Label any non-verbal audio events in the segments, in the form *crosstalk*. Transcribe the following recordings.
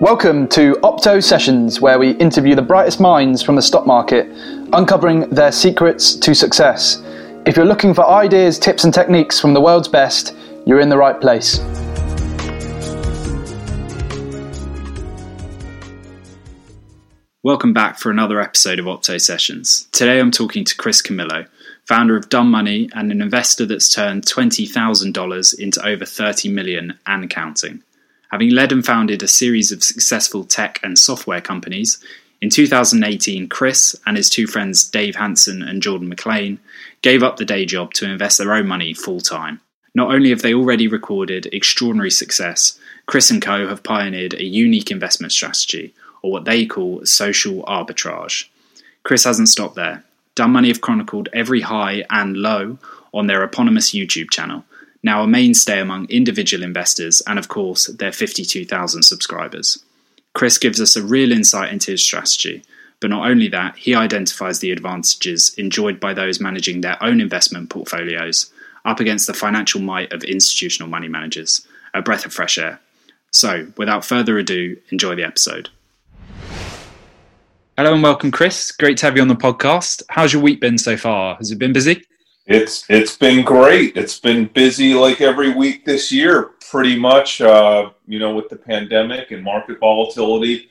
Welcome to Opto Sessions, where we interview the brightest minds from the stock market, uncovering their secrets to success. If you're looking for ideas, tips, and techniques from the world's best, you're in the right place. Welcome back for another episode of Opto Sessions. Today I'm talking to Chris Camillo, founder of Dumb Money and an investor that's turned $20,000 into over 30 million and counting. Having led and founded a series of successful tech and software companies, in 2018, Chris and his two friends Dave Hanson and Jordan McLain gave up the day job to invest their own money full time. Not only have they already recorded extraordinary success, Chris and Co. have pioneered a unique investment strategy, or what they call social arbitrage. Chris hasn't stopped there. Dumb Money have chronicled every high and low on their eponymous YouTube channel, now a mainstay among individual investors and, of course, their 52,000 subscribers. Chris gives us a real insight into his strategy, but not only that, he identifies the advantages enjoyed by those managing their own investment portfolios up against the financial might of institutional money managers. A breath of fresh air. So, without further ado, enjoy the episode. Hello and welcome, Chris. Great to have you on the podcast. How's your week been so far? Has it been busy? It's it's been great. It's been busy like every week this year, pretty much. Uh, you know, with the pandemic and market volatility,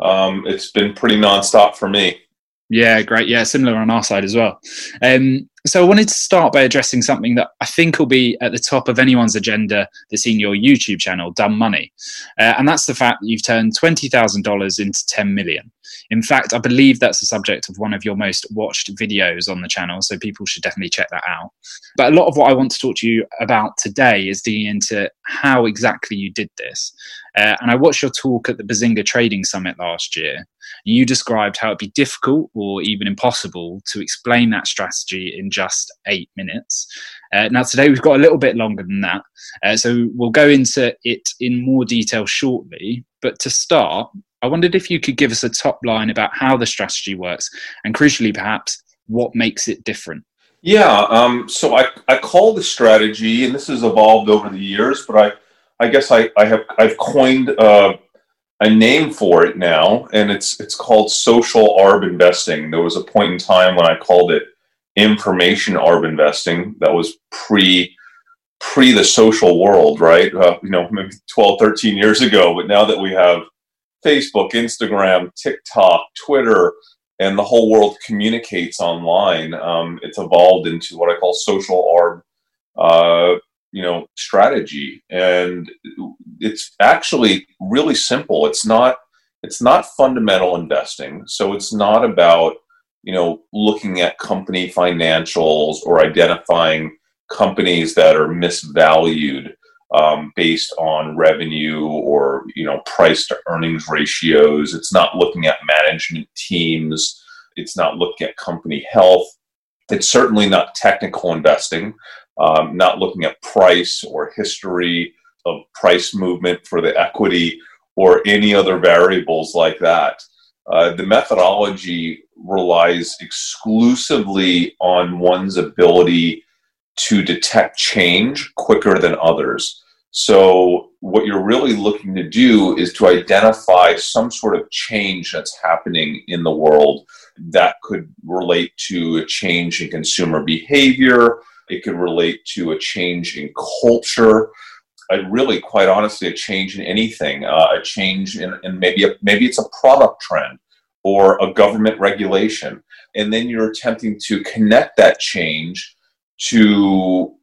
um, it's been pretty nonstop for me. Yeah, great. Yeah, similar on our side as well. Um, so I wanted to start by addressing something that I think will be at the top of anyone's agenda that's in your YouTube channel, Dumb Money, uh, and that's the fact that you've turned twenty thousand dollars into ten million. In fact, I believe that's the subject of one of your most watched videos on the channel, so people should definitely check that out. But a lot of what I want to talk to you about today is digging into how exactly you did this. Uh, and I watched your talk at the Benzinga Trading Summit last year. You described how it'd be difficult or even impossible to explain that strategy in just eight minutes. Uh, now, today we've got a little bit longer than that, uh, so we'll go into it in more detail shortly. But to start, I wondered if you could give us a top line about how the strategy works and, crucially, perhaps, what makes it different. Yeah, um, so I, I call the strategy, and this has evolved over the years, but I, I guess I, I have I've coined uh, a name for it now, and it's it's called social arb investing. There was a point in time when I called it information arb investing. That was pre pre the social world, right? Uh, you know, maybe 12, 13 years ago. But now that we have Facebook, Instagram, TikTok, Twitter, and the whole world communicates online. Um, it's evolved into what I call social arb, uh, you know, strategy, and it's actually really simple. It's not it's not fundamental investing, so it's not about you know looking at company financials or identifying companies that are misvalued um, based on revenue or you know price to earnings ratios. It's not looking at management teams. It's not looking at company health. It's certainly not technical investing. Um, not looking at price or history of price movement for the equity or any other variables like that. Uh, the methodology relies exclusively on one's ability to detect change quicker than others. So, what you're really looking to do is to identify some sort of change that's happening in the world that could relate to a change in consumer behavior, it could relate to a change in culture. I really, quite honestly, a change in anything, uh, a change in, in maybe a, maybe it's a product trend or a government regulation, and then you're attempting to connect that change to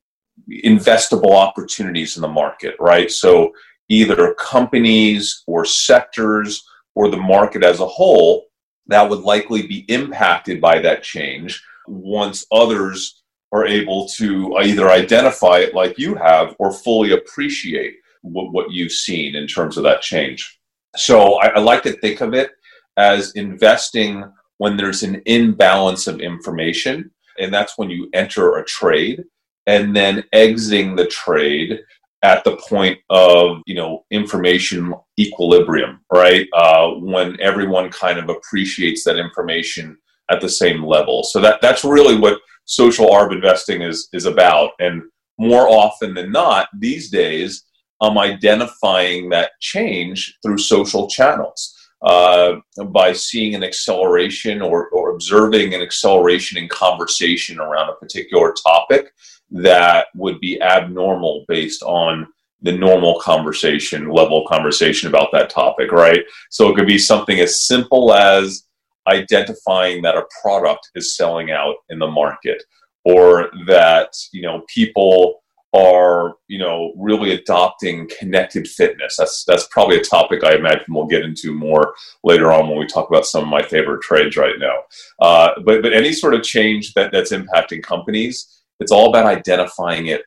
investable opportunities in the market, right? So either companies or sectors or the market as a whole that would likely be impacted by that change once others are able to either identify it like you have or fully appreciate what, what you've seen in terms of that change. So I, I like to think of it as investing when there's an imbalance of information and that's when you enter a trade and then exiting the trade at the point of you know information equilibrium right uh, when everyone kind of appreciates that information at the same level so that that's really what social arb investing is is about and more often than not these days I'm identifying that change through social channels. Uh, by seeing an acceleration or, or observing an acceleration in conversation around a particular topic that would be abnormal based on the normal conversation level conversation about that topic, right? So it could be something as simple as identifying that a product is selling out in the market or that, you know, people are, you know, really adopting connected fitness. That's that's probably a topic I imagine we'll get into more later on when we talk about some of my favorite trades right now. Uh, but but any sort of change that that's impacting companies, it's all about identifying it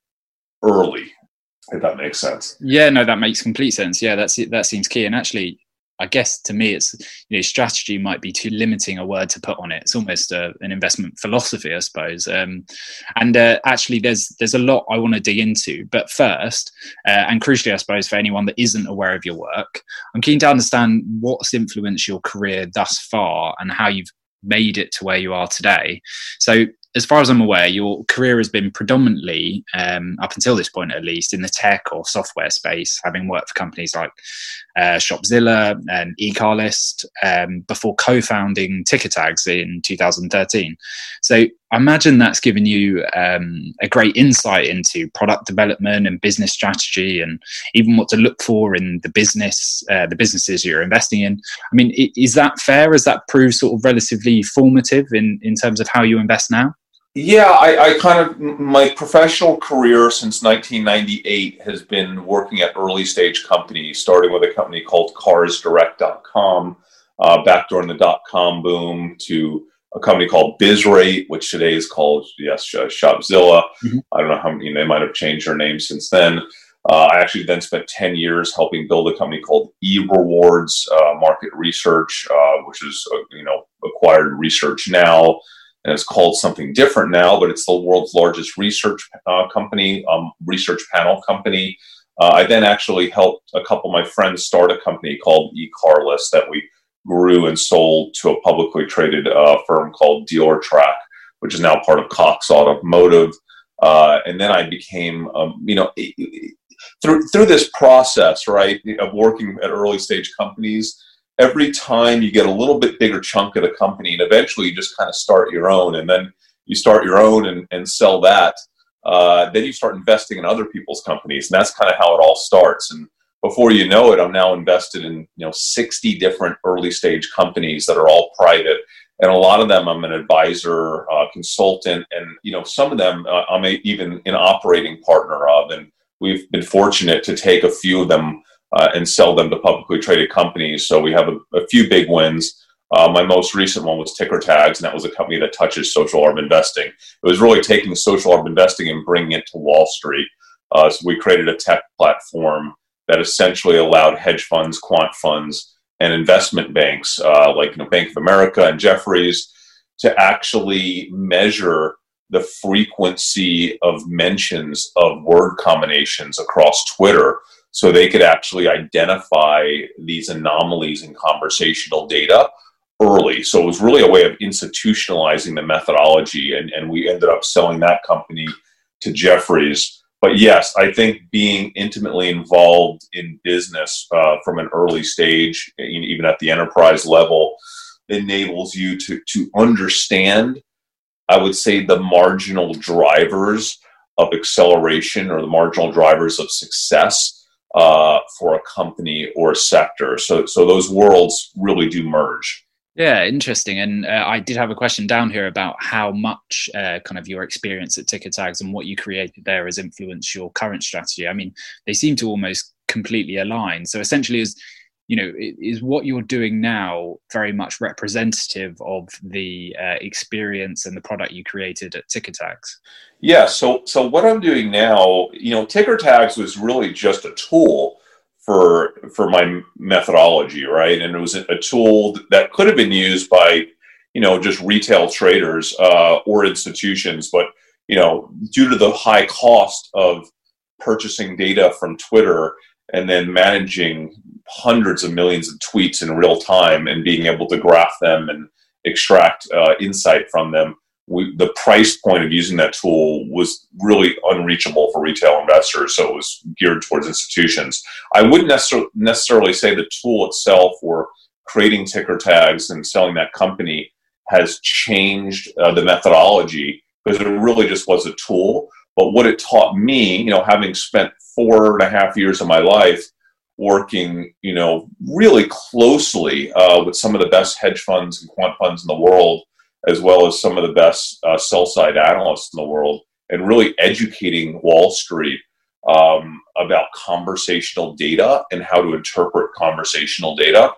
early if that makes sense. Yeah, no, that makes complete sense. Yeah, that's that seems key. And actually, I guess to me, it's you know, strategy might be too limiting a word to put on it. It's almost a, an investment philosophy, I suppose. Um, and uh, actually, there's there's a lot I want to dig into. But first, uh, and crucially, I suppose for anyone that isn't aware of your work, I'm keen to understand what's influenced your career thus far and how you've made it to where you are today. So, as far as I'm aware, your career has been predominantly, um, up until this point at least, in the tech or software space, having worked for companies like uh, Shopzilla and eCarList um, before co founding Tickertags in 2013. So I imagine that's given you um, a great insight into product development and business strategy and even what to look for in the business, uh, the businesses you're investing in. I mean, is that fair? Has that proved sort of relatively formative in, in terms of how you invest now? Yeah, I, I, kind of my professional career since 1998 has been working at early stage companies, starting with a company called CarsDirect.com uh, back during the dot com boom to a company called BizRate, which today is called yes Shopzilla. Mm-hmm. I don't know how many they might have changed their name since then. Uh, I actually then spent 10 years helping build a company called eRewards uh, Market Research, uh, which is uh, you know acquired Research Now and it's called something different now, but it's the world's largest research uh, company, um, research panel company. Uh, I then actually helped a couple of my friends start a company called eCarList that we grew and sold to a publicly traded uh, firm called Dealertrack, which is now part of Cox Automotive. Uh, and then I became, um, you know, through through this process, right, of working at early stage companies every time you get a little bit bigger chunk of the company, and eventually you just kind of start your own, and then you start your own and, and sell that. Uh, then you start investing in other people's companies, and that's kind of how it all starts. And before you know it, I'm now invested in you know 60 different early stage companies that are all private, and a lot of them I'm an advisor, uh, consultant, and you know some of them uh, I'm a, even an operating partner of, and we've been fortunate to take a few of them uh, and sell them to publicly traded companies. So we have a, a few big wins. Uh, my most recent one was Ticker Tags, and that was a company that touches social arb investing. It was really taking social arb investing and bringing it to Wall Street. Uh, so we created a tech platform that essentially allowed hedge funds, quant funds, and investment banks uh, like you know, Bank of America and Jefferies to actually measure the frequency of mentions of word combinations across Twitter so they could actually identify these anomalies in conversational data early. So it was really a way of institutionalizing the methodology, and, and we ended up selling that company to Jefferies. But yes, I think being intimately involved in business uh, from an early stage, even at the enterprise level, enables you to, to understand, I would say, the marginal drivers of acceleration or the marginal drivers of success uh, for a company or a sector. So, so those worlds really do merge. Yeah, interesting. And uh, I did have a question down here about how much uh, kind of your experience at Ticker Tags and what you created there has influenced your current strategy. I mean, they seem to almost completely align. So essentially, is you know, is what you're doing now very much representative of the uh, experience and the product you created at Tickertags? Yeah. So, so what I'm doing now, you know, Tickertags was really just a tool for for my methodology, right? And it was a tool that could have been used by, you know, just retail traders uh, or institutions, but you know, due to the high cost of purchasing data from Twitter and then managing hundreds of millions of tweets in real time and being able to graph them and extract uh, insight from them we, the price point of using that tool was really unreachable for retail investors, so it was geared towards institutions. I wouldn't necessarily necessarily say the tool itself or creating ticker tags and selling that company has changed uh, the methodology because it really just was a tool. But what it taught me, you know, having spent four and a half years of my life working, you know, really closely uh, with some of the best hedge funds and quant funds in the world, as well as some of the best uh, sell side analysts in the world, and really educating Wall Street um, about conversational data and how to interpret conversational data.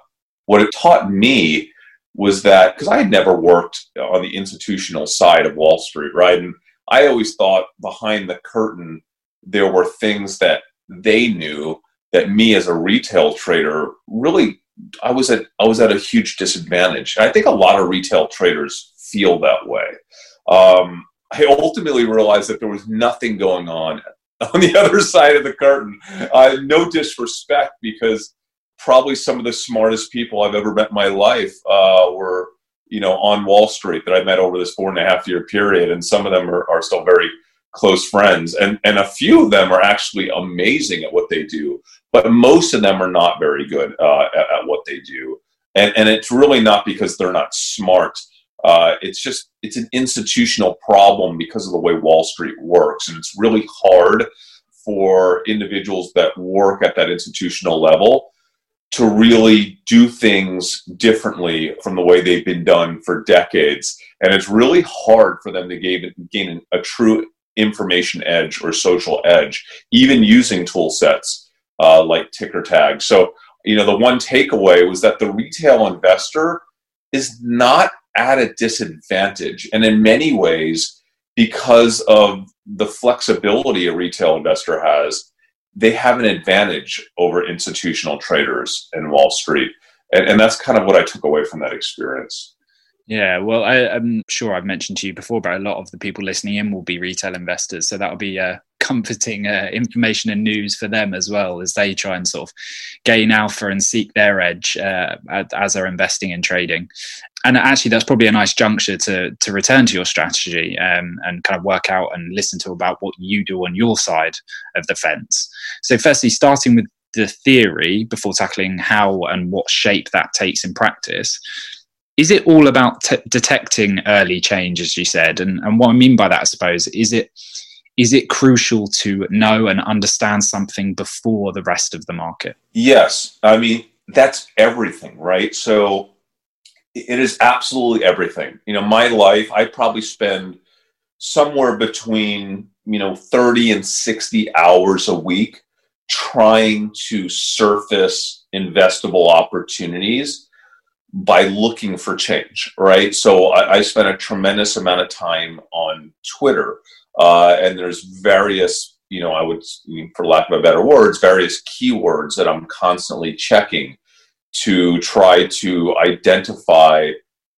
What it taught me was that because I had never worked on the institutional side of Wall Street, right? And I always thought behind the curtain there were things that they knew that me as a retail trader really I was at I was at a huge disadvantage. I think a lot of retail traders feel that way. Um, I ultimately realized that there was nothing going on *laughs* on the other side of the curtain. Uh, no disrespect, because probably some of the smartest people I've ever met in my life uh, were, you know, on Wall Street that I met over this four and a half year period, and some of them are, are still very close friends, and and a few of them are actually amazing at what they do, but most of them are not very good uh, at, at, what they do, and and it's really not because they're not smart. Uh, it's just it's an institutional problem because of the way Wall Street works, and it's really hard for individuals that work at that institutional level to really do things differently from the way they've been done for decades. And it's really hard for them to gain, gain a true information edge or social edge, even using tool sets uh, like ticker tags. So, you know, the one takeaway was that the retail investor is not at a disadvantage. And in many ways, because of the flexibility a retail investor has, they have an advantage over institutional traders in Wall Street. And, and that's kind of what I took away from that experience. Yeah, well, I, am sure I've mentioned to you before, but a lot of the people listening in will be retail investors, so that'll be uh, comforting uh, information and news for them as well as they try and sort of gain alpha and seek their edge uh, as they're investing in trading. And actually, that's probably a nice juncture to to return to your strategy um, and kind of work out and listen to about what you do on your side of the fence. So, firstly, starting with the theory before tackling how and what shape that takes in practice is it all about t- detecting early change as you said? And, and what i mean by that i suppose is it is it crucial to know and understand something before the rest of the market? Yes. I mean that's everything right? So it is absolutely everything. You know my life i probably spend somewhere between you know 30 and 60 hours a week trying to surface investable opportunities by looking for change, right? So I, I spent a tremendous amount of time on Twitter, uh, and there's various, you know, I would, for lack of a better words, various keywords that I'm constantly checking to try to identify,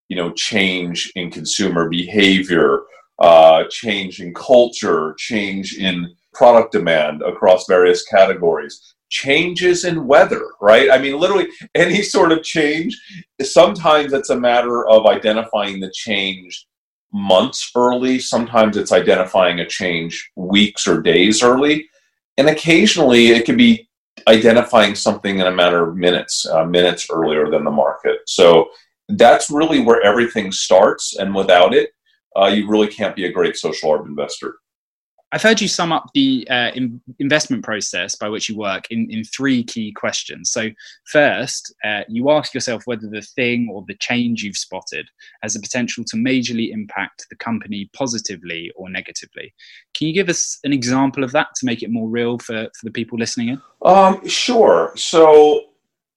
you know, change in consumer behavior, uh, change in culture, change in product demand across various categories changes in weather, right? I mean, literally any sort of change. Sometimes it's a matter of identifying the change months early, sometimes it's identifying a change weeks or days early, and occasionally it could be identifying something in a matter of minutes, uh, minutes earlier than the market. So that's really where everything starts, and without it, uh, you really can't be a great social arb investor. I've heard you sum up the uh, in investment process by which you work in, in three key questions. So, first, uh, you ask yourself whether the thing or the change you've spotted has the potential to majorly impact the company positively or negatively. Can you give us an example of that to make it more real for, for the people listening in? Um, sure. So,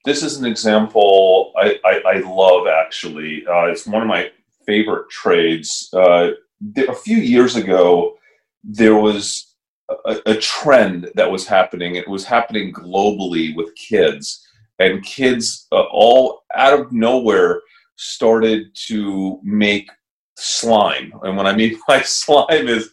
this is an example I, I, I love actually. Uh, it's one of my favorite trades. Uh, a few years ago, there was a, a, trend that was happening. It was happening globally with kids, and kids uh, all out of nowhere started to make slime. And what I mean *laughs* by slime is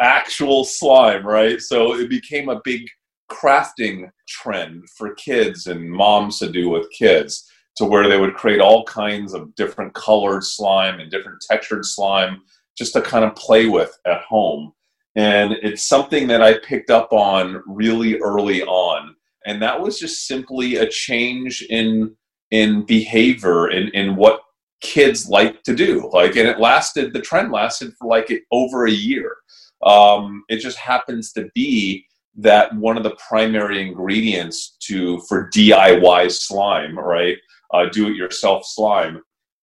actual slime, right? So it became a big crafting trend for kids and moms to do with kids to where they would create all kinds of different colored slime and different textured slime just to kind of play with at home. And it's something that I picked up on really early on. And that was just simply a change in in behavior and in, in what kids like to do. Like, and it lasted. The trend lasted for like over a year. Um, it just happens to be that one of the primary ingredients to for DIY slime, right, uh, do-it-yourself slime,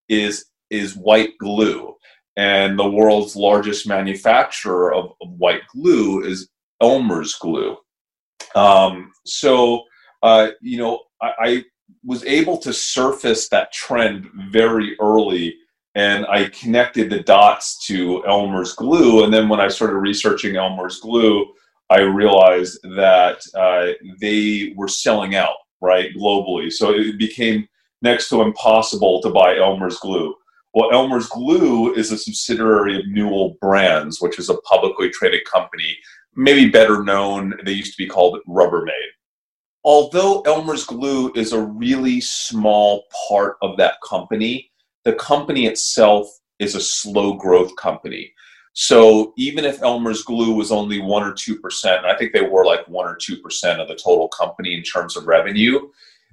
is is white glue, and the world's largest manufacturer of, of white glue is Elmer's glue. Um, so, uh, you know, I, I was able to surface that trend very early and I connected the dots to Elmer's glue. And then when I started researching Elmer's glue, I realized that uh, they were selling out, right, globally. So it became next to impossible to buy Elmer's glue. Well, Elmer's Glue is a subsidiary of Newell Brands, which is a publicly traded company, maybe better known, they used to be called Rubbermaid. Although Elmer's Glue is a really small part of that company, the company itself is a slow growth company. So even if Elmer's Glue was only one or two percent, I think they were like one or two percent of the total company in terms of revenue,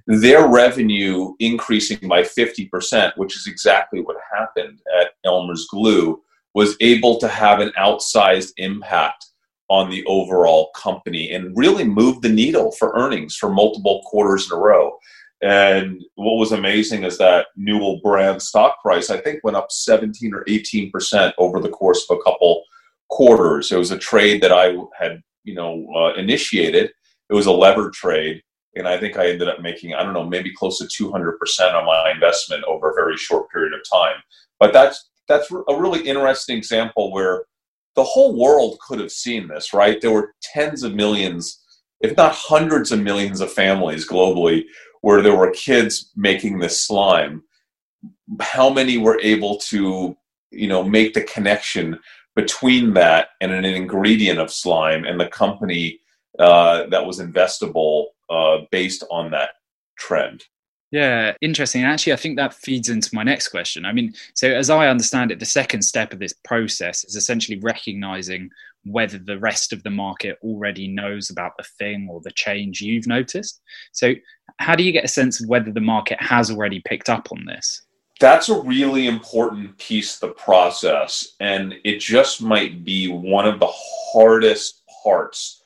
their revenue increasing by 50%, which is exactly what happened at Elmer's Glue, was able to have an outsized impact on the overall company and really move the needle for earnings for multiple quarters in a row. And what was amazing is that Newell brand stock price, I think, went up 17 or 18% over the course of a couple quarters. It was a trade that I had, you know, uh, initiated. It was a lever trade. And I think I ended up making, I don't know, maybe close to 200% on my investment over a very short period of time. But that's, that's a really interesting example where the whole world could have seen this, right? There were tens of millions, if not hundreds of millions of families globally where there were kids making this slime. How many were able to, you know, make the connection between that and an ingredient of slime and the company uh, that was investable uh, based on that trend? Yeah, interesting. Actually, I think that feeds into my next question. I mean, so as I understand it, the second step of this process is essentially recognizing whether the rest of the market already knows about the thing or the change you've noticed. So, how do you get a sense of whether the market has already picked up on this? That's a really important piece of the process, and it just might be one of the hardest parts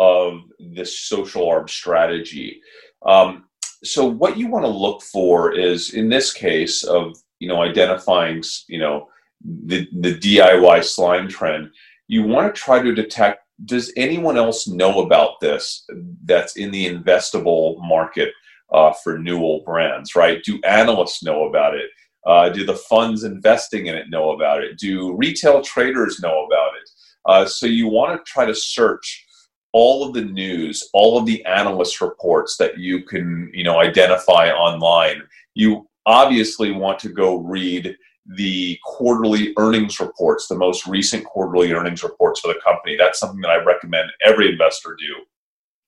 of this social arb strategy. Um, so what you want to look for is in this case of you know identifying you know the the DIY slime trend you want to try to detect does anyone else know about this that's in the investable market uh, for Newell brands right? Do analysts know about it? Uh, do the funds investing in it know about it? Do retail traders know about it? Uh, so you want to try to search all of the news, all of the analyst reports that you can, you know, identify online. You obviously want to go read the quarterly earnings reports, the most recent quarterly earnings reports for the company. That's something that I recommend every investor do.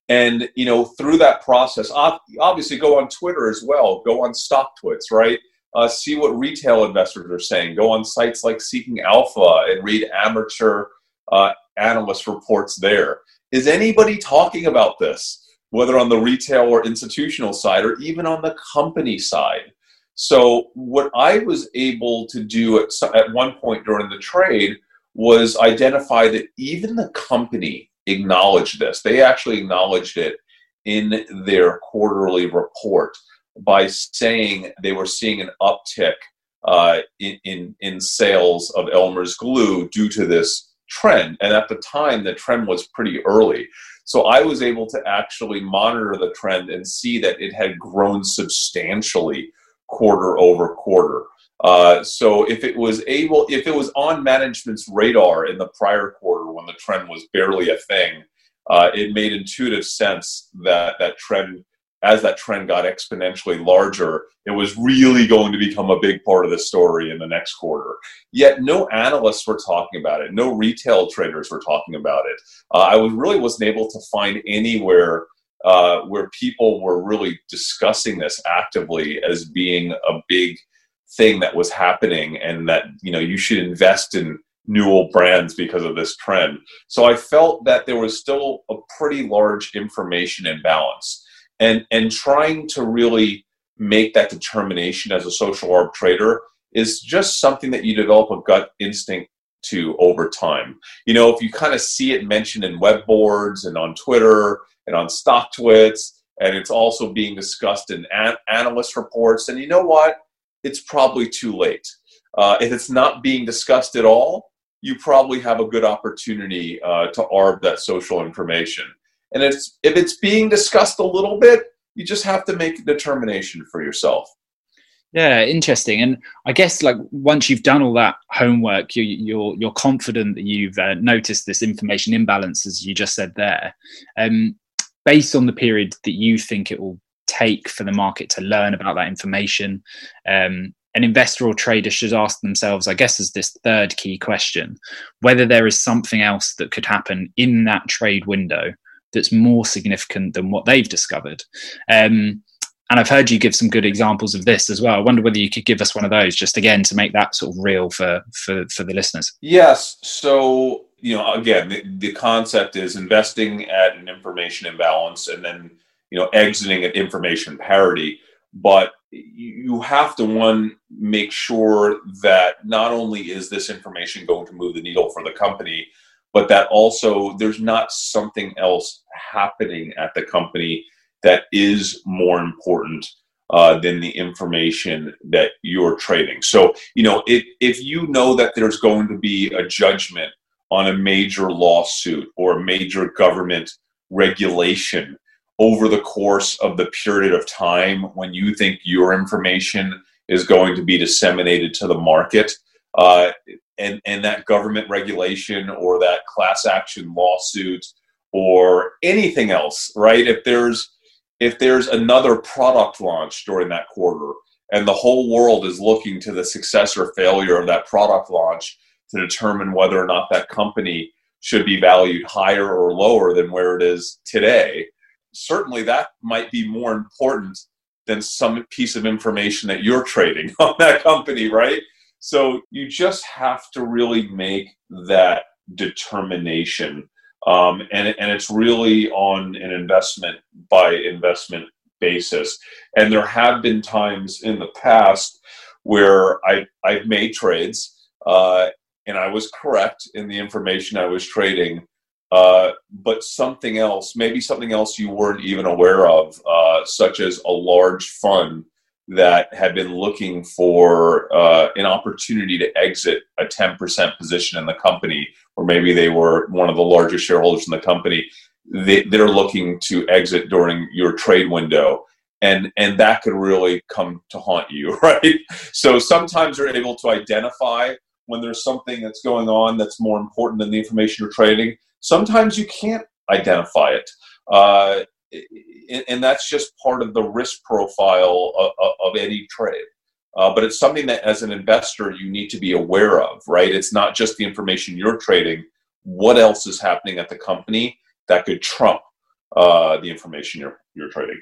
And you know, through that process, obviously go on Twitter as well. Go on stock StockTwits, right? Uh, see what retail investors are saying. Go on sites like Seeking Alpha and read amateur uh, analyst reports there. Is anybody talking about this, whether on the retail or institutional side, or even on the company side? So, what I was able to do at, at one point during the trade was identify that even the company acknowledged this. They actually acknowledged it in their quarterly report by saying they were seeing an uptick uh, in, in, in sales of Elmer's glue due to this trend. And at the time, the trend was pretty early. So I was able to actually monitor the trend and see that it had grown substantially quarter over quarter. Uh, so if it was able, if it was on management's radar in the prior quarter when the trend was barely a thing, uh, it made intuitive sense that that trend as that trend got exponentially larger, it was really going to become a big part of the story in the next quarter. Yet no analysts were talking about it, no retail traders were talking about it. Uh, I was really wasn't able to find anywhere uh, where people were really discussing this actively as being a big thing that was happening, and that you know you should invest in Newell brands because of this trend. So I felt that there was still a pretty large information imbalance. And, and trying to really make that determination as a social arb trader is just something that you develop a gut instinct to over time. You know, if you kind of see it mentioned in web boards and on Twitter and on stock StockTwits, and it's also being discussed in an- analyst reports, then you know what? It's probably too late. Uh, if it's not being discussed at all, you probably have a good opportunity uh, to arb that social information. And if it's, if it's being discussed a little bit, you just have to make a determination for yourself. Yeah, interesting. And I guess like once you've done all that homework, you, are you're, you're confident that you've uh, noticed this information imbalance, as you just said there. Um, based on the period that you think it will take for the market to learn about that information, um, an investor or trader should ask themselves, I guess, as this third key question, whether there is something else that could happen in that trade window that's more significant than what they've discovered. Um, and I've heard you give some good examples of this as well. I wonder whether you could give us one of those, just again to make that sort of real for for for the listeners. Yes. So you know, again, the, the concept is investing at an information imbalance, and then you know, exiting at information parity. But you have to one make sure that not only is this information going to move the needle for the company, but that also there's not something else happening at the company that is more important uh, than the information that you're trading. So, you know, if, if you know that there's going to be a judgment on a major lawsuit or a major government regulation over the course of the period of time when you think your information is going to be disseminated to the market, uh, and, and that government regulation or that class action lawsuit or anything else, right? If there's if there's another product launch during that quarter and the whole world is looking to the success or failure of that product launch to determine whether or not that company should be valued higher or lower than where it is today, certainly that might be more important than some piece of information that you're trading *laughs* on that company, right? So you just have to really make that determination um, and, and it's really on an investment by investment basis. And there have been times in the past where I, I've made trades uh, and I was correct in the information I was trading, uh, but something else, maybe something else you weren't even aware of, uh, such as a large fund that had been looking for uh, an opportunity to exit a 10% position in the company, or maybe they were one of the largest shareholders in the company. They, they're looking to exit during your trade window. And, and that could really come to haunt you, *laughs* right? So sometimes you're able to identify when there's something that's going on that's more important than the information you're trading. Sometimes you can't identify it. Uh, and that's just part of the risk profile of, of any trade. Uh, but it's something that, as an investor, you need to be aware of, right? It's not just the information you're trading. What else is happening at the company that could trump uh, the information you're you're trading?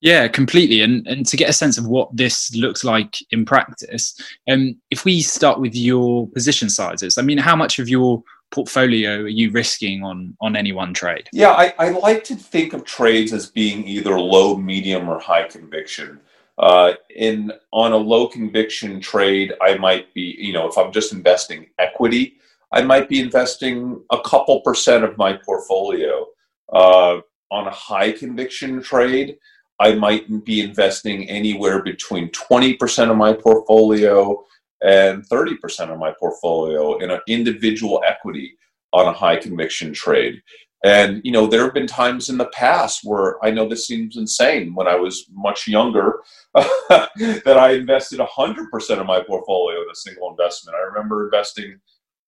Yeah, completely. And and to get a sense of what this looks like in practice, um, if we start with your position sizes, I mean, how much of your portfolio are you risking on on any one trade? Yeah, I, I like to think of trades as being either low, medium, or high conviction. Uh, in on a low conviction trade, I might be, you know, if I'm just investing equity, I might be investing a couple percent of my portfolio. Uh, on a high conviction trade, I might be investing anywhere between 20% of my portfolio and 30% of my portfolio in an individual equity on a high conviction trade. And, you know, there have been times in the past where I know this seems insane when I was much younger *laughs* that I invested 100% of my portfolio in a single investment. I remember investing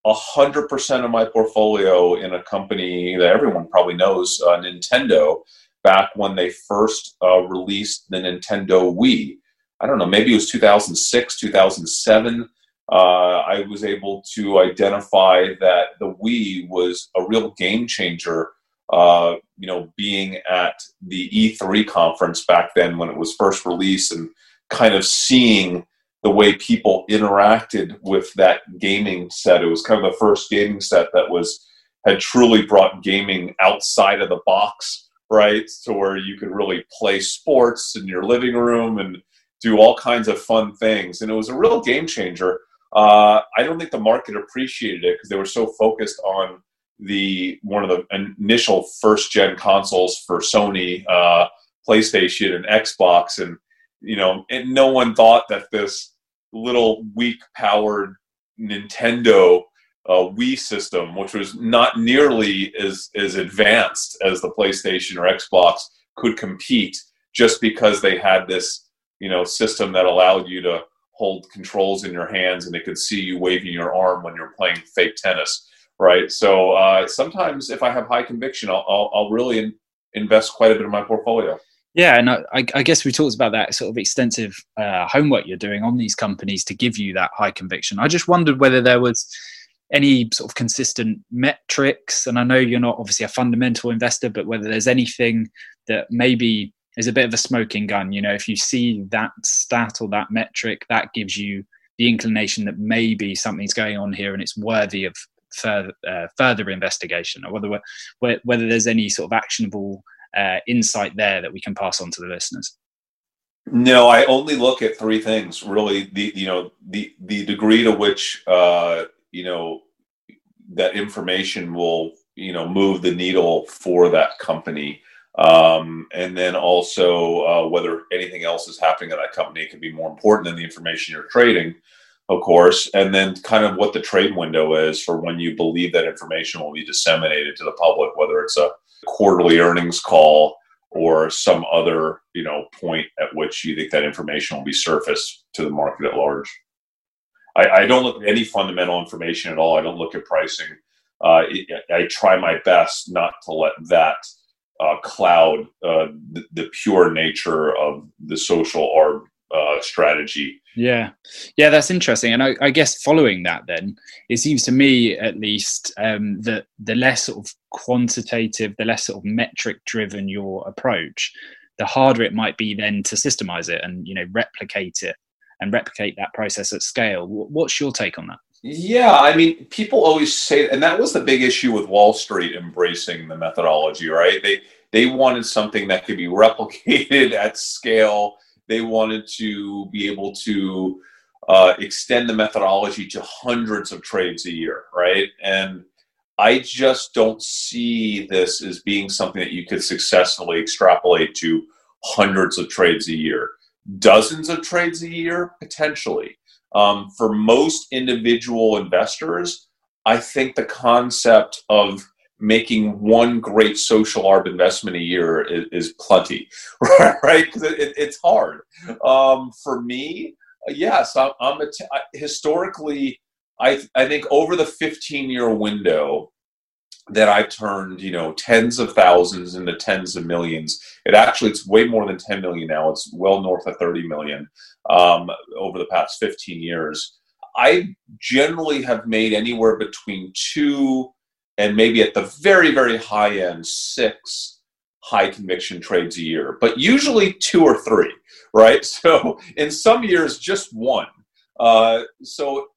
100% of my portfolio in a company that everyone probably knows, uh, Nintendo, back when they first uh, released the Nintendo Wii. I don't know, maybe it was 2006, 2007. Uh, I was able to identify that the Wii was a real game changer. Uh, you know, being at the E3 conference back then when it was first released and kind of seeing the way people interacted with that gaming set. It was kind of the first gaming set that was had truly brought gaming outside of the box, right? To where you could really play sports in your living room and do all kinds of fun things. And it was a real game changer. Uh, I don't think the market appreciated it because they were so focused on the one of the initial first gen consoles for Sony, uh, PlayStation, and Xbox, and you know, and no one thought that this little weak powered Nintendo uh, Wii system, which was not nearly as as advanced as the PlayStation or Xbox, could compete just because they had this you know system that allowed you to hold controls in your hands and it could see you waving your arm when you're playing fake tennis right so uh, sometimes if i have high conviction i'll, I'll, I'll really in, invest quite a bit of my portfolio yeah, and I, I, guess we talked about that sort of extensive uh, homework you're doing on these companies to give you that high conviction. I just wondered whether there was any sort of consistent metrics, and I know you're not obviously a fundamental investor, but whether there's anything that maybe is a bit of a smoking gun. You know, if you see that stat or that metric, that gives you the inclination that maybe something's going on here and it's worthy of further uh, further investigation, or whether whether there's any sort of actionable uh, insight there that we can pass on to the listeners? No, I only look at three things really. The you know the the degree to which uh, you know that information will you know move the needle for that company, um, and then also uh, whether anything else is happening at that company can be more important than the information you're trading, of course, and then kind of what the trade window is for when you believe that information will be disseminated to the public, whether it's a quarterly earnings call or some other you know point at which you think that information will be surfaced to the market at large. I, I don't look at any fundamental information at all. I don't look at pricing. Uh, I try my best not to let that uh, cloud uh, the, the, pure nature of the social arb uh, strategy. Yeah, yeah, that's interesting. And I, I, guess following that, then it seems to me, at least, um, that the less sort of quantitative, the less sort of metric driven your approach, the harder it might be then to systemize it and you know replicate it and replicate that process at scale. What's your take on that? Yeah, I mean, people always say, and that was the big issue with Wall Street embracing the methodology, right? They they wanted something that could be *laughs* replicated at scale they wanted to be able to uh, extend the methodology to hundreds of trades a year, right? And I just don't see this as being something that you could successfully extrapolate to hundreds of trades a year. Dozens of trades a year, potentially. Um, for most individual investors, I think the concept of making one great social arb investment a year is, is plenty, *laughs* right? Because it, it, it's hard. Um, for me, yes, I'm, I'm historically, I, I think over the 15 year window that I've turned, you know, tens of thousands into tens of millions. It actually, it's way more than 10 million now. It's well north of 30 million um, over the past 15 years. I generally have made anywhere between two and maybe at the very, very high end, six high conviction trades a year, but usually two or three, right? *laughs* So in some years, just one. Uh, so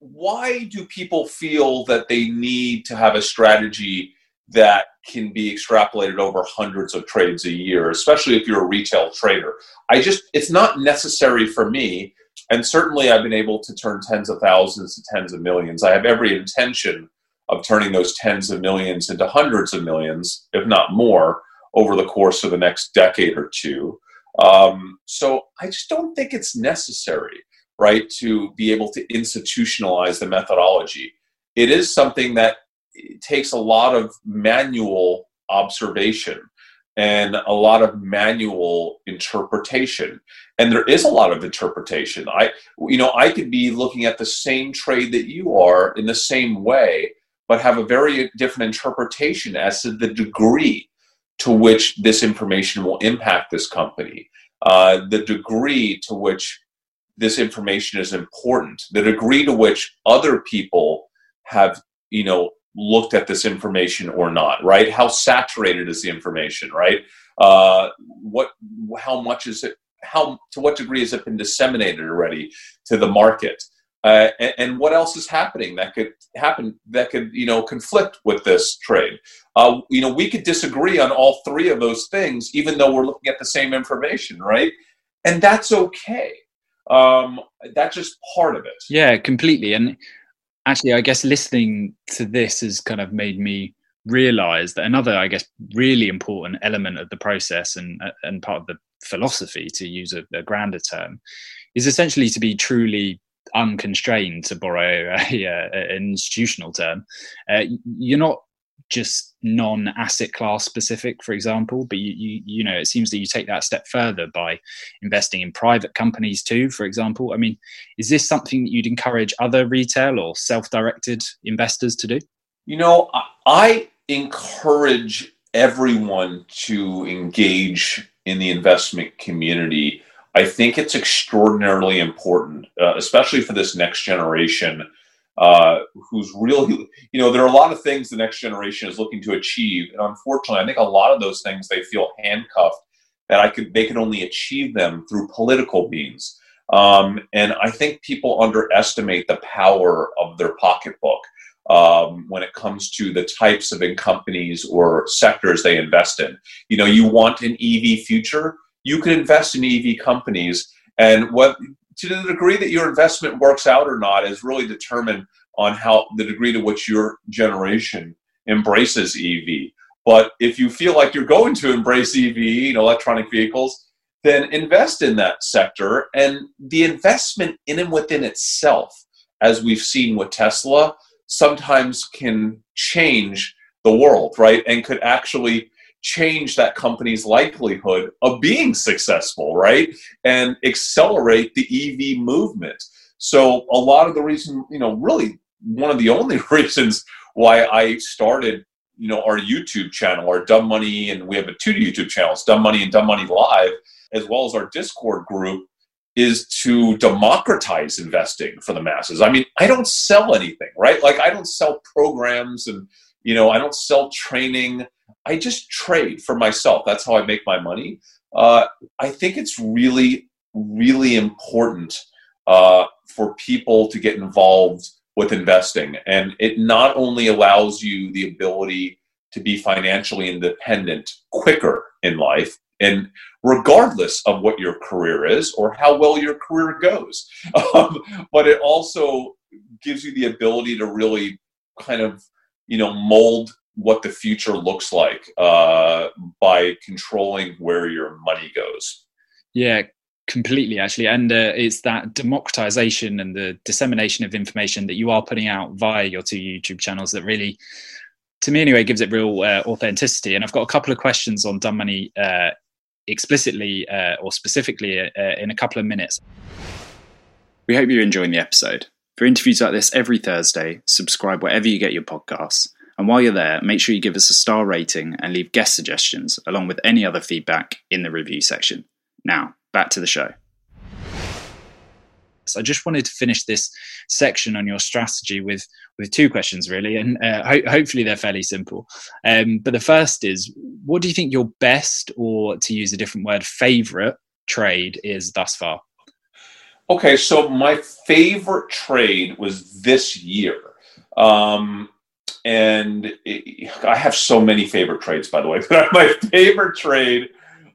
why do people feel that they need to have a strategy that can be extrapolated over hundreds of trades a year, especially if you're a retail trader? I just, it's not necessary for me. And certainly I've been able to turn tens of thousands to tens of millions. I have every intention of turning those tens of millions into hundreds of millions, if not more, over the course of the next decade or two. Um, so I just don't think it's necessary, right, to be able to institutionalize the methodology. It is something that takes a lot of manual observation and a lot of manual interpretation. And there is a lot of interpretation. I you know i could be looking at the same trade that you are in the same way but have a very different interpretation as to the degree to which this information will impact this company, uh, the degree to which this information is important, the degree to which other people have, you know, looked at this information or not, right? How saturated is the information, right? Uh, what, how much is it? how to what degree has it been disseminated already to the market? Uh, and, and, what else is happening that could happen that could you know conflict with this trade? Uh, you know, we could disagree on all three of those things, even though we're looking at the same information, right? And that's okay. Um, that's just part of it. Yeah, completely. And actually, I guess listening to this has kind of made me realize that another, I guess, really important element of the process and and part of the philosophy, to use a, a grander term, is essentially to be truly unconstrained, to borrow a, *laughs* a, an institutional term. Uh, you're not just non-asset class specific for example but you, you you know it seems that you take that step further by investing in private companies too for example. I mean is this something that you'd encourage other retail or self-directed investors to do? You know i encourage everyone to engage in the investment community. I think it's extraordinarily important uh, especially for this next generation uh, who's really, *laughs* you know, there are a lot of things the next generation is looking to achieve, and unfortunately, I think a lot of those things they feel handcuffed that I could they can only achieve them through political means. Um, and I think people underestimate the power of their pocketbook um, when it comes to the types of companies or sectors they invest in. You know, you want an EV future, you can invest in EV companies, and what to the degree that your investment works out or not is really determined on how the degree to which your generation embraces EV. But if you feel like you're going to embrace EV, you know, electronic vehicles, then invest in that sector. And the investment in and within itself, as we've seen with Tesla, sometimes can change the world, right? And could actually change that company's likelihood of being successful, right? And accelerate the EV movement. So a lot of the reason, you know, really one of the only *laughs* reasons why I started, you know, our YouTube channel, our Dumb Money, and we have a two YouTube channels, Dumb Money and Dumb Money Live, as well as our Discord group, is to democratize investing for the masses. I mean, I don't sell anything, right? Like I don't sell programs and you know, I don't sell training. I just trade for myself. That's how I make my money. Uh, I think it's really, really important uh, for people to get involved with investing. And it not only allows you the ability to be financially independent quicker in life, and regardless of what your career is or how well your career goes, *laughs* um, but it also gives you the ability to really kind of you know mold what the future looks like uh, by controlling where your money goes. Yeah, completely actually. And uh, it's that democratization and the dissemination of information that you are putting out via your two youtube channels that really to me anyway gives it real uh, authenticity. And i've got a couple of questions on dumb money uh, explicitly uh, or specifically uh, in a couple of minutes. We hope you're enjoying the episode. For interviews like this every thursday subscribe wherever you get your podcasts and while you're there, make sure you give us a star rating and leave guest suggestions along with any other feedback in the review section. Now, back to the show. So I just wanted to finish this section on your strategy with with two questions really, and uh, ho- hopefully they're fairly simple. Um, but the first is, what do you think your best, or to use a different word, favorite trade is thus far? Okay, so my favorite trade was this year. Um, and it, I have so many favorite trades, by the way. *laughs* But my favorite trade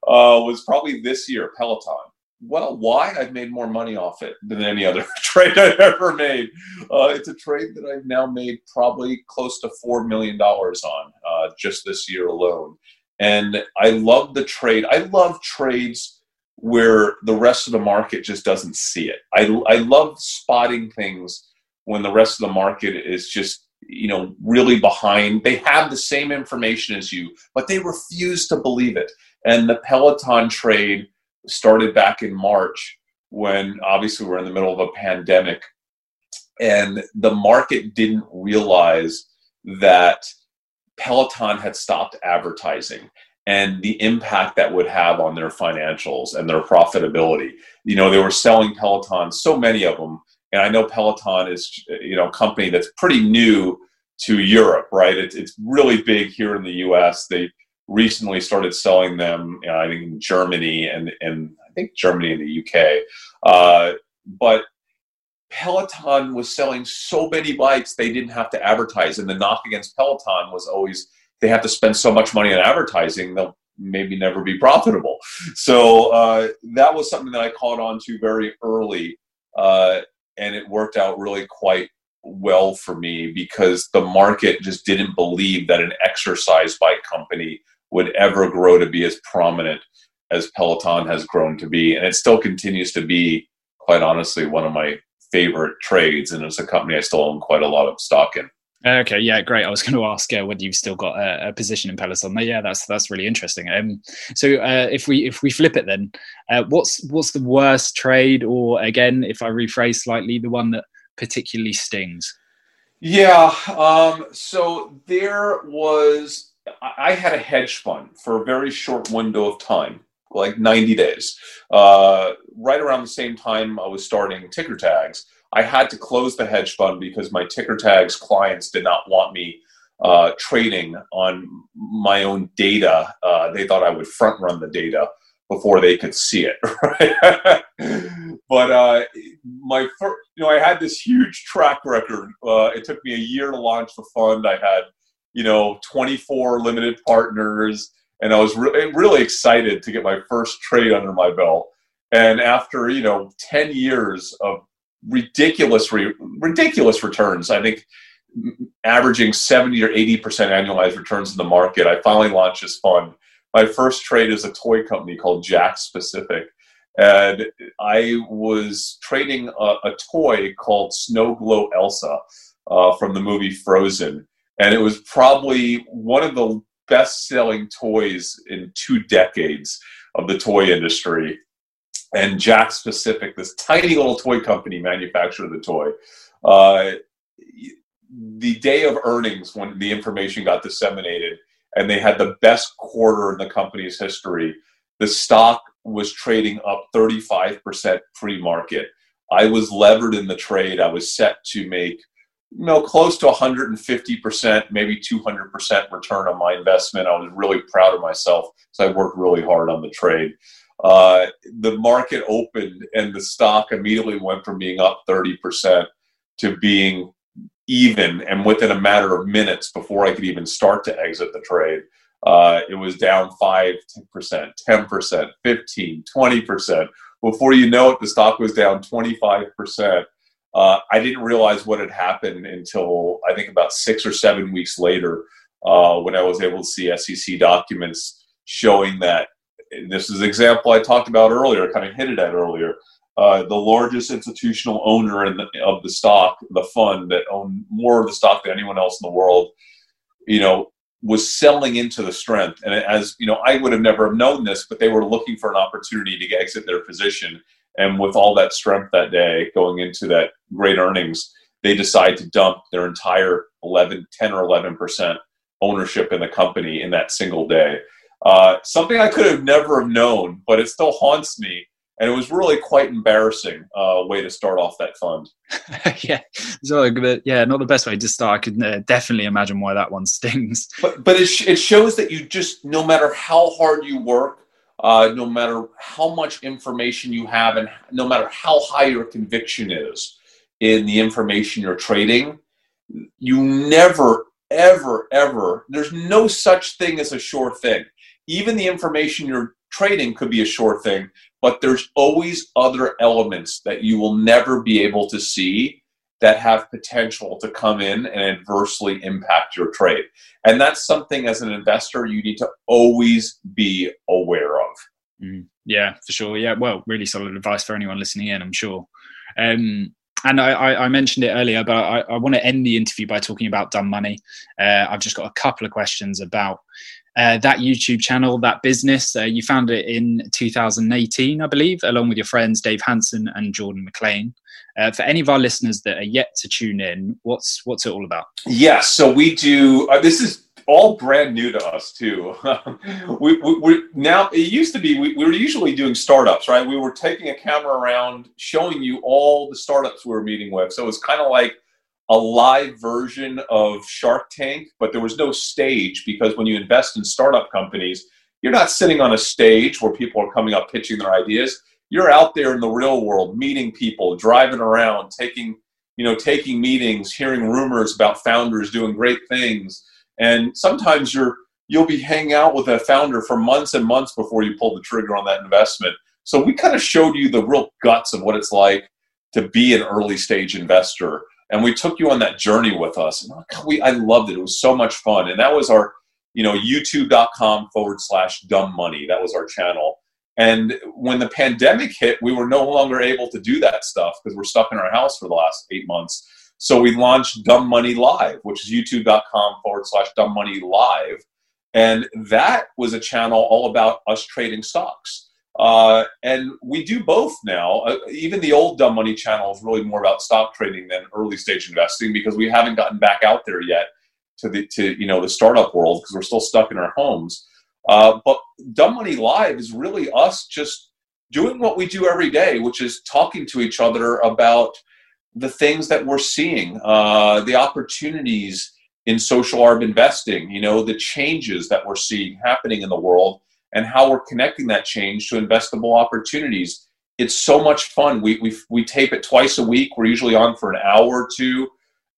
uh, was probably this year, Peloton. Well, why? I've made more money off it than any other *laughs* trade I've ever made. Uh, it's a trade that I've now made probably close to four million dollars on uh, just this year alone. And I love the trade. I love trades where the rest of the market just doesn't see it. I, I love spotting things when the rest of the market is just you know really behind. They have the same information as you but they refuse to believe it. And the peloton trade started back in march when obviously we're in the middle of a pandemic. And the market didn't realize that peloton had stopped advertising and the impact that would have on their financials and their profitability. You know they were selling peloton so many of them and I know Peloton is you know a company that's pretty new to Europe, right? It's it's really big here in the U.S. They recently started selling them, you know, I think in Germany and and I think Germany and the UK. Uh, but Peloton was selling so many bikes they didn't have to advertise, and the knock against Peloton was always they have to spend so much money on advertising they'll maybe never be profitable. So uh, that was something that I caught on to very early, uh, and it worked out really quite well for me because the market just didn't believe that an exercise bike company would ever grow to be as prominent as Peloton has grown to be. And it still continues to be, quite honestly, one of my favorite trades. And it's a company I still own quite a lot of stock in. Okay, yeah, great. I was going to ask uh, whether you've still got a, a, position in Peloton. Yeah, that's that's really interesting. Um, so uh, if we if we flip it, then uh, what's what's the worst trade, or again, if I rephrase slightly, the one that particularly stings? Yeah. Um, so there was, I had a hedge fund for a very short window of time, like 90 days. Uh, right around the same time I was starting TickerTags, I had to close the hedge fund because my TickerTags clients did not want me uh, trading on my own data. Uh, they thought I would front run the data before they could see it. *laughs* Right? but uh, my first, you know, I had this huge track record. Uh, it took me a year to launch the fund. I had, you know, 24 limited partners, and I was re- really excited to get my first trade under my belt. And after you know 10 years of ridiculous, re- ridiculous returns, I think averaging 70 or 80 percent annualized returns in the market, I finally launched this fund my first trade is a toy company called Jakks Pacific. And I was trading a, a toy called Snow Glow Elsa uh, from the movie Frozen. And it was probably one of the best selling toys in two decades of the toy industry. And Jakks Pacific, this tiny little toy company, manufactured the toy. Uh, the day of earnings, when the information got disseminated, and they had the best quarter in the company's history. The stock was trading up 35% pre market. I was levered in the trade. I was set to make you know close to 150%, maybe 200% return on my investment. I was really proud of myself because I worked really hard on the trade. Uh, the market opened and the stock immediately went from being up 30% to being even and within a matter of minutes before I could even start to exit the trade. Uh, it was down 5%, 10%, 15, 20%. Before you know it, the stock was down 25%. Uh, I didn't realize what had happened until I think about six or seven weeks later uh, when I was able to see SEC documents showing that this is an example I talked about earlier, kind of hinted at earlier. Uh, the largest institutional owner the, of the stock, the fund that owned more of the stock than anyone else in the world, you know, was selling into the strength. And as you know, I would have never have known this, but they were looking for an opportunity to exit their position. And with all that strength that day going into that great earnings, they decide to dump their entire 11, 10 or 11% ownership in the company in that single day. Uh, something I could have never have known, but it still haunts me and it was really quite embarrassing uh, way to start off that fund. *laughs* yeah, so yeah, not the best way to start. I can uh, definitely imagine why that one *laughs* stings. But but it, sh- it shows that you just no matter how hard you work, uh, no matter how much information you have, and no matter how high your conviction is in the information you're trading, you never ever ever. There's no such thing as a sure thing. Even the information you're trading could be a sure thing but there's always other elements that you will never be able to see that have potential to come in and adversely impact your trade. And that's something as an investor you need to always be aware of. Mm, yeah, for sure. Yeah, well, really solid advice for anyone listening in, I'm sure. Um, and I, I, I, mentioned it earlier, but I, I, want to end the interview by talking about Dumb Money. Uh, I've just got a couple of questions about uh, that YouTube channel, that business. Uh, you founded it in 2018, I believe, along with your friends Dave Hanson and Jordan McLain. Uh, for any of our listeners that are yet to tune in, what's what's it all about? Yes, so we do. Uh, this is all brand new to us too. *laughs* we, we, we, now it used to be we, we were usually doing startups, right? We were taking a camera around, showing you all the startups we were meeting with. So it was kind of like a live version of Shark Tank, but there was no stage because when you invest in startup companies, you're not sitting on a stage where people are coming up pitching their ideas. You're out there in the real world, meeting people, driving around, taking you know taking meetings, hearing rumors about founders doing great things, and sometimes you're you'll be hanging out with a founder for months and months before you pull the trigger on that investment. So we kind of showed you the real guts of what it's like to be an early stage investor and we took you on that journey with us. And oh, we, I loved it. It was so much fun. And that was our, you know, youtube.com forward slash dumb money. That was our channel. And when the pandemic hit, we were no longer able to do that stuff because we're stuck in our house for the last eight months. So we launched Dumb Money Live, which is youtube.com forward slash dumb money live. And that was a channel all about us trading stocks. Uh, and we do both now. Uh, even the old Dumb Money channel is really more about stock trading than early stage investing because we haven't gotten back out there yet to the to you know the startup world because we're still stuck in our homes. Uh, but Dumb Money Live is really us just doing what we do every day, which is talking to each other about the things that we're seeing, uh, the opportunities in social arb investing, you know, the changes that we're seeing happening in the world and how we're connecting that change to investable opportunities. It's so much fun. We, we, we tape it twice a week. We're usually on for an hour or two.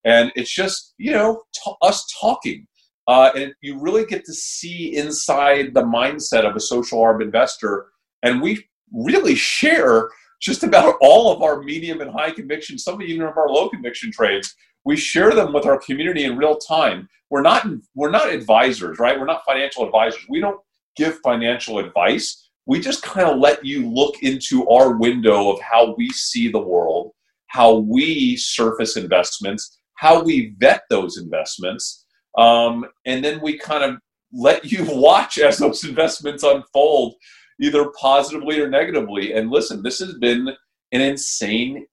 And it's just, you know, t- us talking. Uh, and you really get to see inside the mindset of a social arb investor. And we really share just about all of our medium and high conviction, some even of our low conviction trades. We share them with our community in real time. We're not we're not advisors, right? We're not financial advisors. We don't give financial advice. We just kind of let you look into our window of how we see the world, how we surface investments, how we vet those investments, um, and then we kind of let you *laughs* watch as those investments unfold, either positively or negatively. And listen, this has been an insane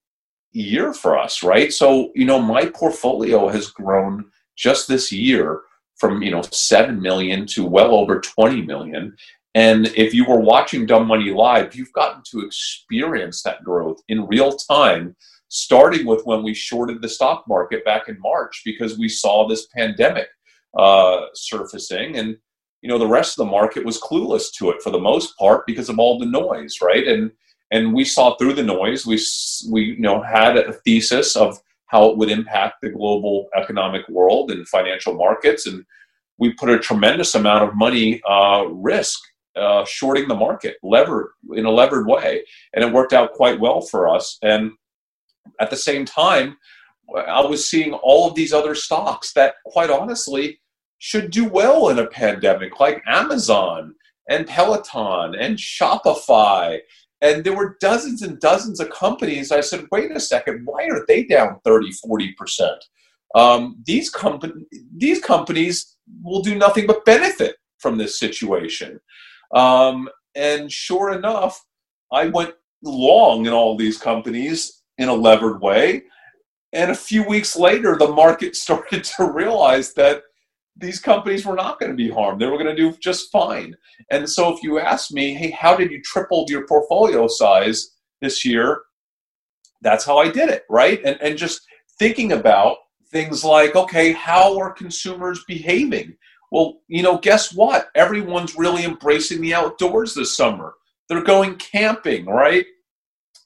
year for us, right? So, you know, my portfolio has grown just this year from you know 7 million to well over 20 million. And if you were watching dumb money live you've gotten to experience that growth in real time starting with when we shorted the stock market back in march because we saw this pandemic uh, surfacing. And you know the rest of the market was clueless to it for the most part because of all the noise right? And and we saw through the noise. We we you know had a thesis of how it would impact the global economic world and financial markets. And we put a tremendous amount of money uh, risk uh, shorting the market, levered in a levered way, and it worked out quite well for us. And at the same time, I was seeing all of these other stocks that, quite honestly, should do well in a pandemic, like Amazon and Peloton and Shopify and there were dozens and dozens of companies. I said, wait a second, why are they down 30, 40%? Um, these, company, these companies will do nothing but benefit from this situation. Um, and sure enough, I went long in all these companies in a levered way. And a few weeks later, the market *laughs* started to realize that these companies were not going to be harmed. They were going to do just fine. And so if you ask me, hey, how did you triple your portfolio size this year? That's how I did it, right? And, and just thinking about things like, okay, how are consumers behaving? Well, you know, guess what? Everyone's really embracing the outdoors this summer. They're going camping, right?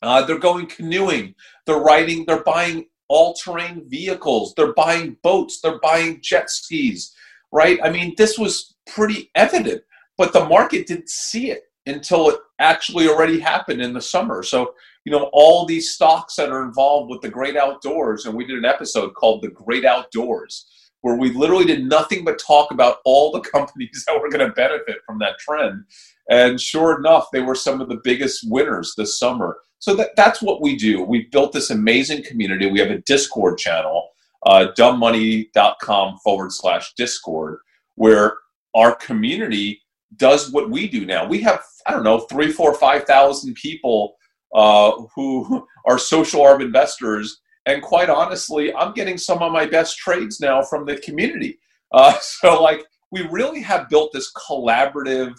Uh, they're going canoeing. They're riding, they're buying all terrain vehicles. They're buying boats. They're buying jet skis right? I mean, this was pretty evident, but the market didn't see it until it actually already happened in the summer. So, you know, all these stocks that are involved with the great outdoors, and we did an episode called The Great Outdoors, where we literally did nothing but talk about all the *laughs* companies that were going to benefit from that trend. And sure enough, they were some of the biggest winners this summer. So that, that's what we do. We've built this amazing community. We have a Discord channel uh, dumbmoney.com forward slash discord where our community does what we do now. We have i don't know three four five thousand people uh, who *laughs* are social arb investors. And quite honestly i'm getting some of my best trades now from the community. Uh, *laughs* so like we really have built this collaborative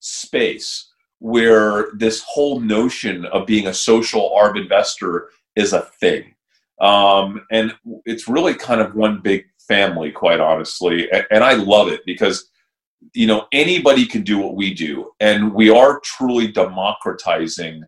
space where this whole notion of being a social arb investor is a thing um, and it's really kind of one big family, quite honestly. And, I love it because you know anybody can do what we do. And we are truly democratizing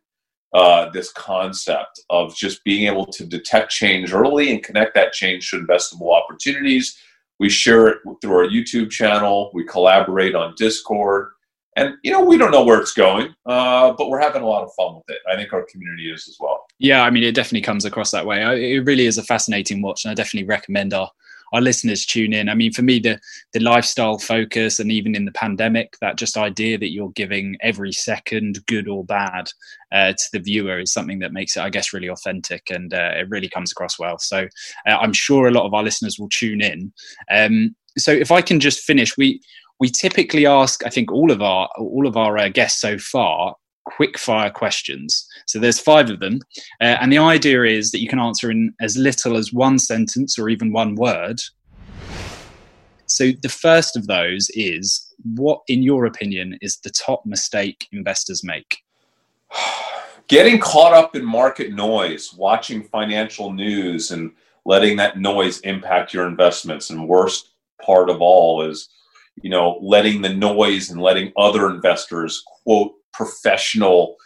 uh, this concept of just being able to detect change early and connect that change to investable opportunities. We share it through our youtube channel. We collaborate on discord. And you know we don't know where it's going uh, but we're having a lot of fun with it. I think our community is as well yeah i mean it definitely comes across that way it really is a fascinating watch and i definitely recommend our our listeners tune in. I mean, for me, the the lifestyle focus, and even in the pandemic, that just idea that you're giving every second, good or bad, uh, to the viewer is something that makes it, I guess, really authentic, and uh, it really comes across well. So uh, I'm sure a lot of our listeners will tune in. Um, so if I can just finish, we we typically ask, I think, all of our all of our uh, guests so far quick fire questions. So there's five of them. Uh, and the idea is that you can answer in as little as one sentence or even one word. So the first of those is what, in your opinion, is the top mistake investors make? *sighs* Getting caught up in market noise, watching financial news, and letting that noise impact your investments. And worst part of all is, you know, letting the noise and letting other investors quote professional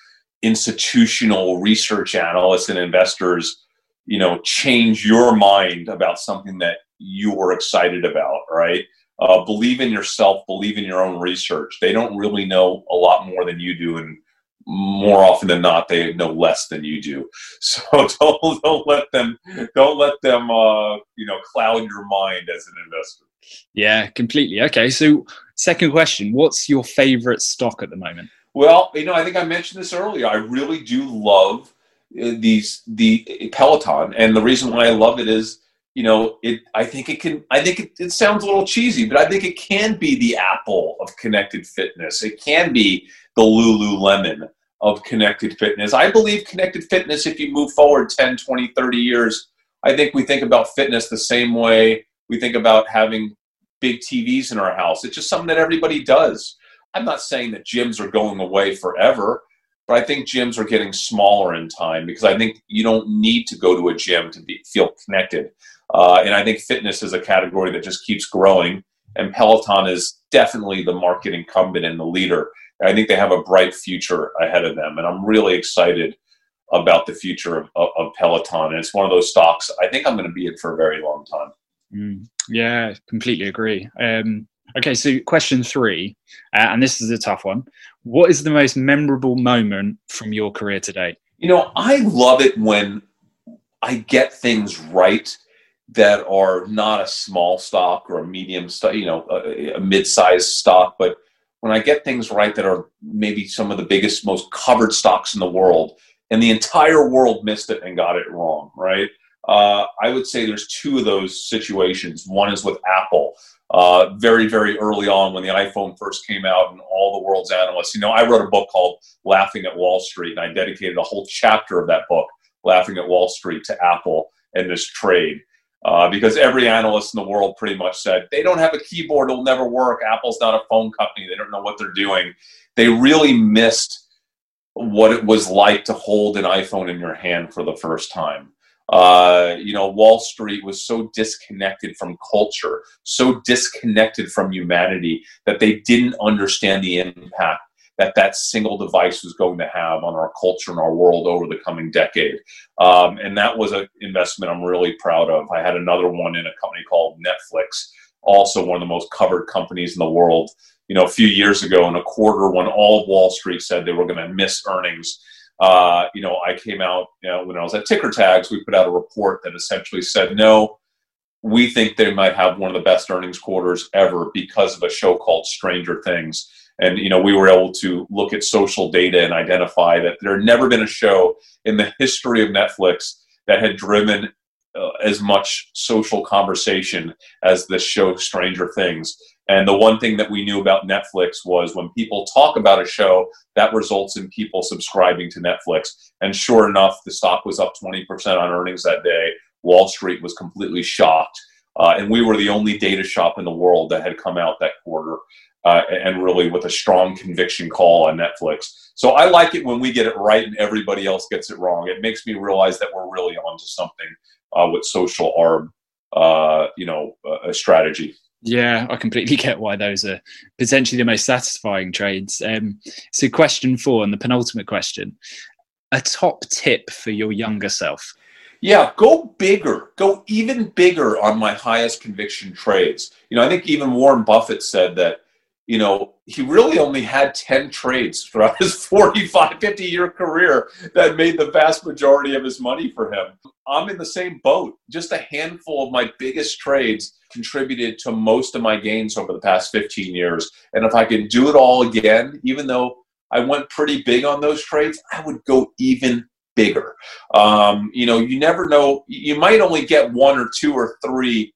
institutional research analysts and investors you know change your mind about something that you were excited about right? Uh, believe in yourself believe in your own research. They don't really know a lot more than you do and more often than not they know less than you do. *laughs* So don't, don't let them don't let them uh, you know cloud your mind as an investor. Yeah completely. Okay so second question what's your favorite stock at the moment well, you know, I think I mentioned this earlier. I really do love uh, these the Peloton, and the reason why I love it is, you know, it. I think it can. I think it, it sounds a little cheesy, but I think it can be the Apple of connected fitness. It can be the Lululemon of connected fitness. I believe connected fitness. If you move forward 10, 20, 30 years, I think we think about fitness the same way we think about having big TVs in our house. It's just something that everybody does. I'm not saying that gyms are going away forever, but I think gyms are getting smaller in time because I think you don't need to go to a gym to be, feel connected. Uh, and I think fitness is a category that just keeps growing. And Peloton is definitely the market incumbent and the leader. And I think they have a bright future ahead of them. And I'm really excited about the future of, of, Peloton. And it's one of those stocks I think I'm going to be in for a very long time. Mm, yeah, completely agree. Um, Okay, so question three, uh, and this is a tough one. What is the most memorable moment from your career today? You know, I love it when I get things right that are not a small stock or a medium stock, you know, a, a mid-sized stock, but when I get things right that are maybe some of the biggest, most covered stocks in the world, and the entire world missed it and got it wrong, right? Uh, I would say there's two of those situations. One is with Apple uh, very, very early on when the iPhone first came out and all the world's analysts. You know, I wrote a book called Laughing at Wall Street, and I dedicated a whole chapter of that book, Laughing at Wall Street, to Apple and this trade. Uh, because every analyst in the world pretty much said they don't have a keyboard, it'll never work. Apple's not a phone company, they don't know what they're doing. They really missed what it was like to hold an iPhone in your hand for the first time. Uh, you know, Wall Street was so disconnected from culture, so disconnected from humanity that they didn't understand the impact that that single device was going to have on our culture and our world over the coming decade. Um, and that was an investment I'm really proud of. I had another one in a company called Netflix, also one of the most covered companies in the world. You know, a few years ago in a quarter when all Wall Street said they were going to miss earnings uh, you know, I came out you know, when I was at TickerTags. We put out a report that essentially said, no, we think they might have one of the best earnings quarters ever because of a show called Stranger Things. And you know, we were able to look at social data and identify that there had never been a show in the history of Netflix that had driven uh, as much social conversation as this show Stranger Things. And the one thing that we knew about Netflix was when people talk about a show, that results in people subscribing to Netflix. And sure enough, the stock was up 20% on earnings that day. Wall Street was completely shocked. Uh, and we were the only data shop in the world that had come out that quarter uh, and really with a strong conviction call on Netflix. So I like it when we get it right and everybody else gets it wrong. It makes me realize that we're really onto something uh, with social arb, uh, you know, a strategy. Yeah, I completely *laughs* get why those are potentially the most satisfying trades. Um, so, question four and the penultimate question a top tip for your younger self? Yeah, go bigger. Go even bigger on my highest conviction trades. You know, I think even Warren Buffett said that, you know, he really only had 10 trades throughout his *laughs* 45, 50 year career that made the vast majority of his money for him. I'm in the same boat. Just a handful of my biggest trades contributed to most of my gains over the past 15 years. And if I could do it all again, even though I went pretty big on those trades, I would go even bigger. Um, you know, you never know. You might only get one or two or three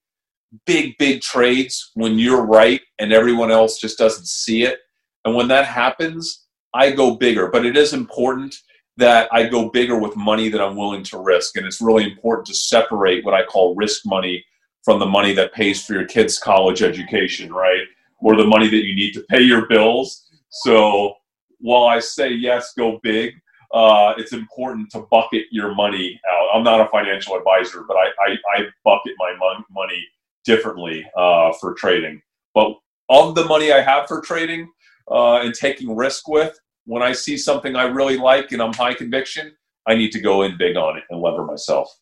big, big trades when you're right and everyone else just doesn't see it. And when that happens, I go bigger. But it is important that I go bigger with money that I'm willing to risk. And it's really important to separate what I call risk money from the money that pays for your kids' college education, right? Or the money that you need to pay your bills. So while I say yes, go big, uh, it's important to bucket your money out. I'm not a financial advisor, but I, I, I bucket my money differently uh, for trading. But of the money I have for trading uh, and taking risk with, when I see something I really like and I'm high conviction, I need to go in big on it and lever myself.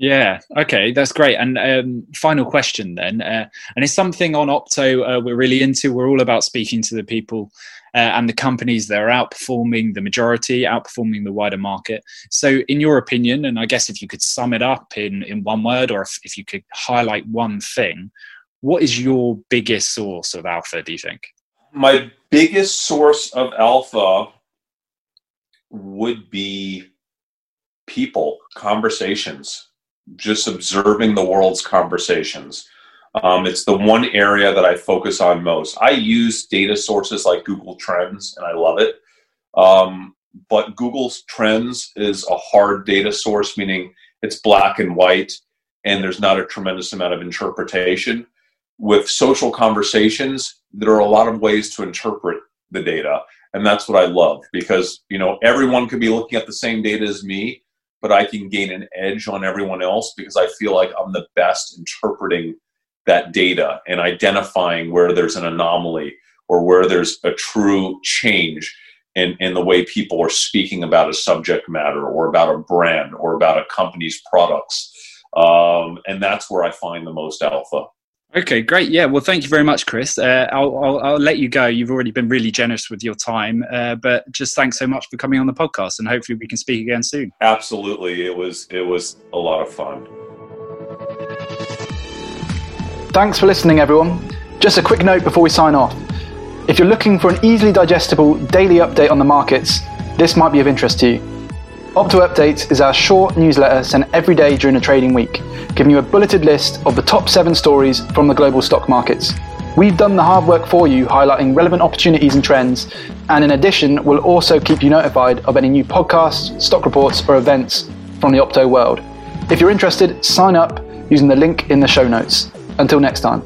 Yeah. Okay, that's great. And um, final question then, uh, and it's something on Opto uh, we're really into. We're all about speaking to the people uh, and the companies that are outperforming the majority, outperforming the wider market. So, in your opinion, and I guess if you could sum it up in in one word, or if, if you could highlight one thing, what is your biggest source of alpha? Do you think? My biggest source of alpha would be people, conversations just observing the world's conversations. Um, it's the one area that I focus on most. I use data sources like Google Trends, and I love it. Um, but Google's Trends is a hard data source, meaning it's black and white, and there's not a tremendous amount of interpretation. With social conversations, there are a lot of ways to interpret the data, and that's what I love because you know everyone could be looking at the same data as me, but I can gain an edge on everyone else because I feel like I'm the best interpreting that data and identifying where there's an anomaly or where there's a true change in, in the way people are speaking about a subject matter or about a brand or about a company's products. Um, and that's where I find the most alpha. Okay, great. Yeah, well, thank you very much, Chris. Uh, I'll, I'll, I'll, let you go. You've already been really generous with your time, uh, but just thanks so much for coming on the podcast, and hopefully we can speak again soon. Absolutely, it was it was a lot of fun. Thanks for listening, everyone. Just a quick note before we sign off. If you're looking for an easily digestible daily update on the markets, this might be of interest to you. Opto Updates is our short newsletter sent every day during a trading week, giving you a bulleted list of the top seven stories from the global stock markets. We've done the hard work for you, highlighting relevant opportunities and trends, and in addition, we'll also keep you notified of any new podcasts, stock reports, or events from the Opto world. If you're interested, sign up using the link in the show notes. Until next time.